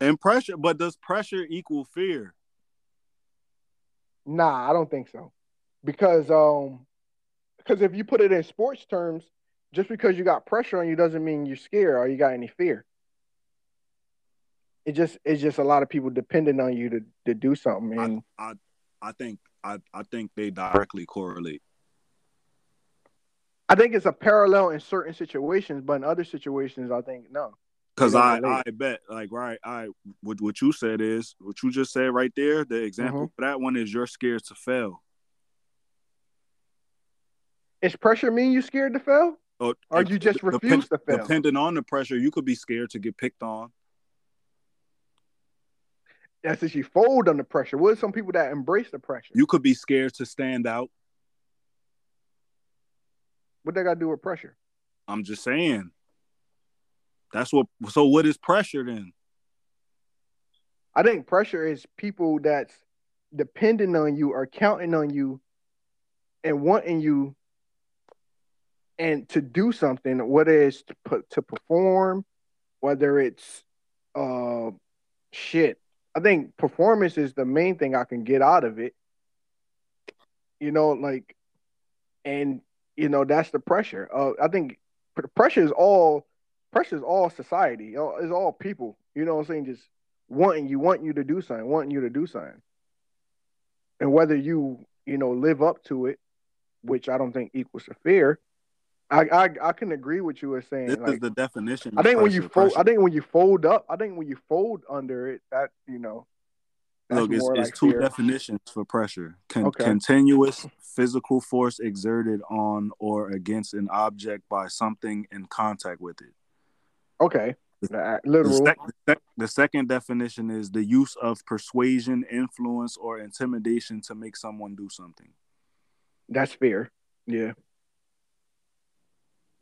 and pressure. But does pressure equal fear? Nah, I don't think so. Because um, because if you put it in sports terms, just because you got pressure on you doesn't mean you're scared or you got any fear. It just it's just a lot of people depending on you to to do something, and I I think I, I think they directly correlate. I think it's a parallel in certain situations, but in other situations, I think no. Cause I, relate. I bet like right I what what you said is what you just said right there. The example Mhm. for that one is you're scared to fail. Is pressure mean you scared to fail? Or, Or you just depend- refuse to fail? Depending on the pressure, you could be scared to get picked on. That's if you fold under pressure. What are some people that embrace the pressure? You could be scared to stand out. What they got to do with pressure? I'm just saying. That's what. So what is pressure then? I think pressure is people that's depending on you or counting on you and wanting you and to do something, whether it's to put to perform, whether it's uh shit. I think performance is the main thing I can get out of it. You know, like and you know, that's the pressure. Uh I think pressure is all pressure is all society. It's all people. You know what I'm saying? Just wanting you, want you to do something, wanting you to do something. And whether you, you know, live up to it, which I don't think equals to fear. I I, I can agree with you as saying This is the definition. I think when you pressure. fold I think when you fold up, I think when you fold under it, that you know that's Look, it's, it's like two fear. definitions for pressure: Con- Okay. continuous physical force exerted on or against an object by something in contact with it. Okay. The, The, sec- the sec- the second definition is the use of persuasion, influence, or intimidation to make someone do something. That's fear. Yeah.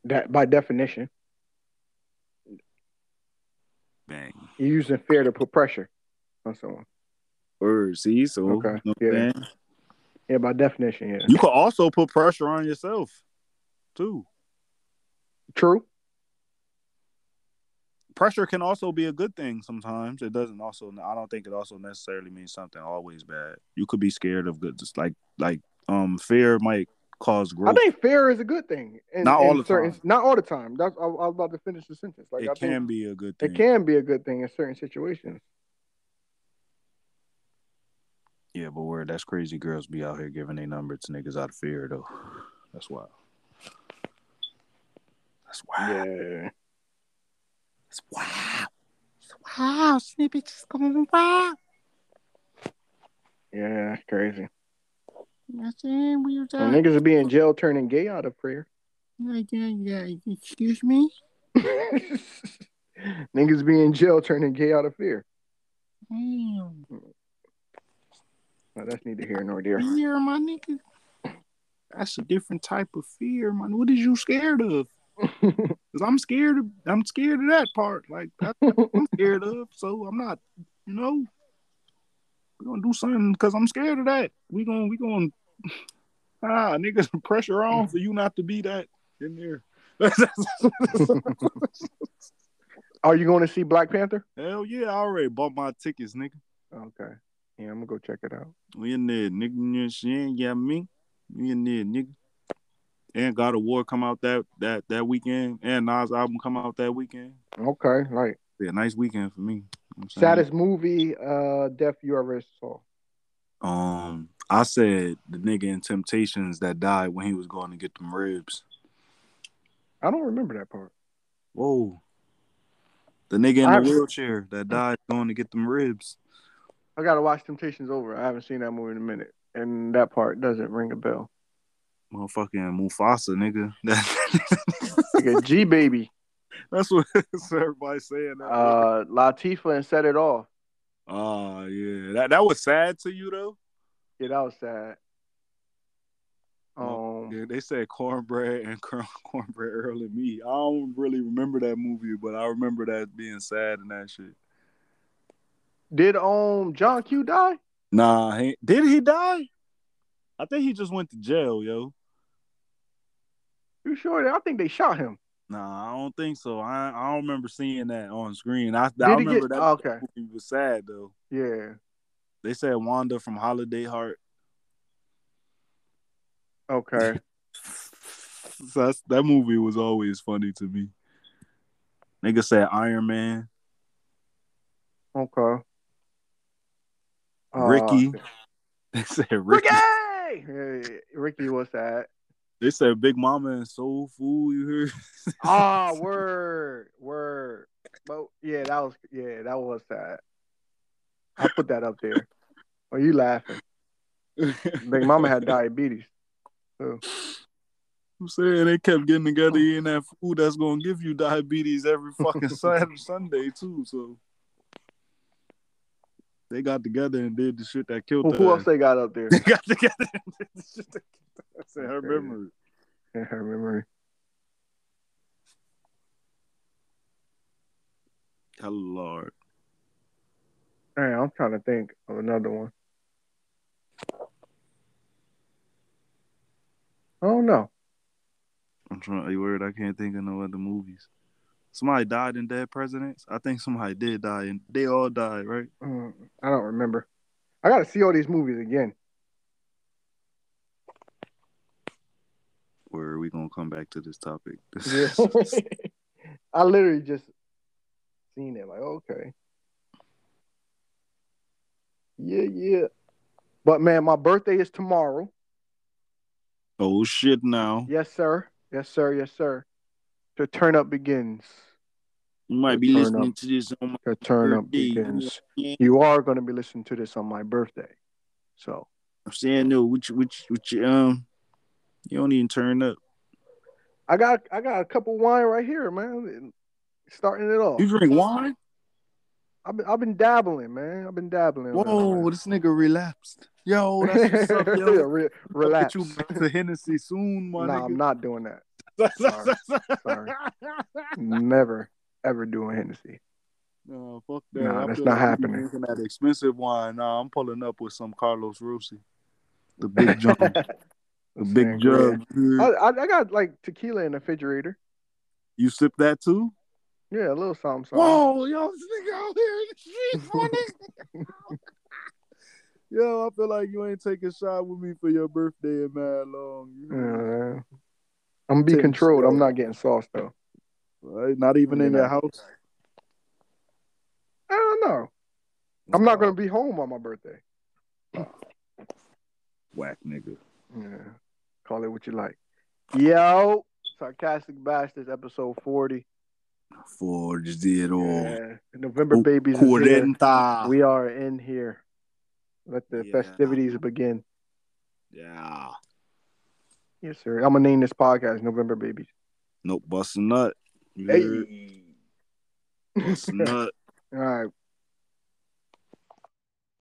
That by definition. Bang. You're using fear to put pressure on someone. Word. See, so Okay, you know yeah. Yeah, by definition, yeah. you could also put pressure on yourself too. True. Pressure can also be a good thing sometimes. It doesn't also. I don't think it also necessarily means something always bad. You could be scared of good, just like like um fear might cause growth. I think fear is a good thing. In, Not all the certain, time. Not all the time. That's I, I was about to finish the sentence. Like it I can be a good thing. it can be a good thing in certain situations. Yeah, but where that's crazy girls be out here giving their number to niggas out of fear though. That's wild. That's wild. Yeah. That's wild. It's wild. Snippet just going wild. Yeah, that's crazy. You know what I'm saying? We was And uh, niggas will be in jail turning gay out of prayer. Like, yeah, yeah, excuse me? niggas be in jail turning gay out of fear. Damn. Mm. Well, that's neither here nor there. Fear, my nigga. That's a different type of fear, man. What is you scared of? Cause I'm scared of I'm scared of that part. Like that's what I'm scared of. So I'm not, you know, we're gonna do something because I'm scared of that. We gonna we gonna ah niggas pressure on for you not to be that in there. Are you going to see Black Panther? Hell yeah, I already bought my tickets, nigga. Okay. Yeah, I'm gonna go check it out. We in there, nigga. What Yeah, me. We in there, nigga. And God of War come out that that that weekend, and Nas album come out that weekend. Okay, like Yeah, nice weekend for me. You know what I'm saying? saddest movie uh death you ever saw. Um, I said the nigga in Temptations that died when he was going to get them ribs. I don't remember that part. Whoa. The nigga in I- the wheelchair that died going to get them ribs. I gotta watch Temptations over. I haven't seen that movie in a minute, and that part doesn't ring a bell. Motherfucking Mufasa, nigga. Like a G baby, That's what everybody's saying. Uh, Latifah, and set it off. oh yeah, that that was sad to you though. Yeah, that was sad. Um, Yeah, they said cornbread and corn- cornbread Earl and me. I don't really remember that movie, but I remember that being sad and that shit. Did um John Q die? Nah, he, did he die? I think he just went to jail, yo. You sure? I think they shot him. Nah, I don't think so. I I don't remember seeing that on screen. I, I Did he remember get? that oh, okay. movie was sad though. Yeah. They said Wanda from Holiday Heart. Okay. So that's, that movie was always funny to me. Nigga said Iron Man, Okay. Uh, Ricky. They said Ricky. Ricky. Ricky was sad. They said Big Mama and Soul Food. You heard? Ah, word, word. But yeah, that was yeah, that was sad. I put that up there. Are you laughing? Big Mama had diabetes. So, I'm saying they kept getting together eating that food that's gonna give you diabetes every fucking Saturday, Sunday too. So they got together and did the shit that killed who, who else they got up there? They got together and did the shit that killed her. I said her memory. Yeah, I remember. Hell Lord. Hey, I'm trying to think of another one. I don't know. I'm trying. Are you word? I can't think of no other movies. Somebody died in Dead Presidents. I think somebody did die, and they all died, right? Mm, I don't remember. I got to see all these movies again. Where are we gonna come back to this topic? Yeah. I literally just seen it like, okay. Yeah, yeah. But man, my birthday is tomorrow. oh shit! Now Yes, sir. Yes, sir. Yes, sir. The turn up begins. you might be listening up. to this on my birthday. The turn up birthday. begins. You are going to be listening to this on my birthday. So, I'm saying no. Which which which um, you don't even turn up. I got I got a cup of wine right here, man. Starting it off. You drink wine? I've been I've been dabbling, man. I've been dabbling. Whoa, this nigga relapsed. Yo, that's what's up, yo. Re- relax. Get you back to Hennessy soon, my Nah, I'm not doing that. Sorry. Never ever doing Hennessy. No, fuck that. Nah, that's not happening. Drinking that expensive wine. Nah, I'm pulling up with some Carlos Rossi, the big jug, the big jug. I, I, got like tequila in the refrigerator. You sip that too? Yeah, a little something. something. Whoa, yo, this nigga out here in the streets. Yo, I feel like you ain't taking a shot with me for your birthday in mad long. You know? Yeah, I'm gonna be Ten controlled. I'm not getting sauce though. Right? Not even in Yeah. your house. I don't know. I'm not gonna be home on my birthday. Whack nigga. Yeah. Call it what you like. Yo, sarcastic bastards, episode forty. For just did all. Yeah. November babies. is here. We are in here. Let the Yeah. festivities begin. Yeah. Yes, sir. I'm gonna name this podcast November Babies. Nope. Bust a nut. Hey. Bust a nut. All right.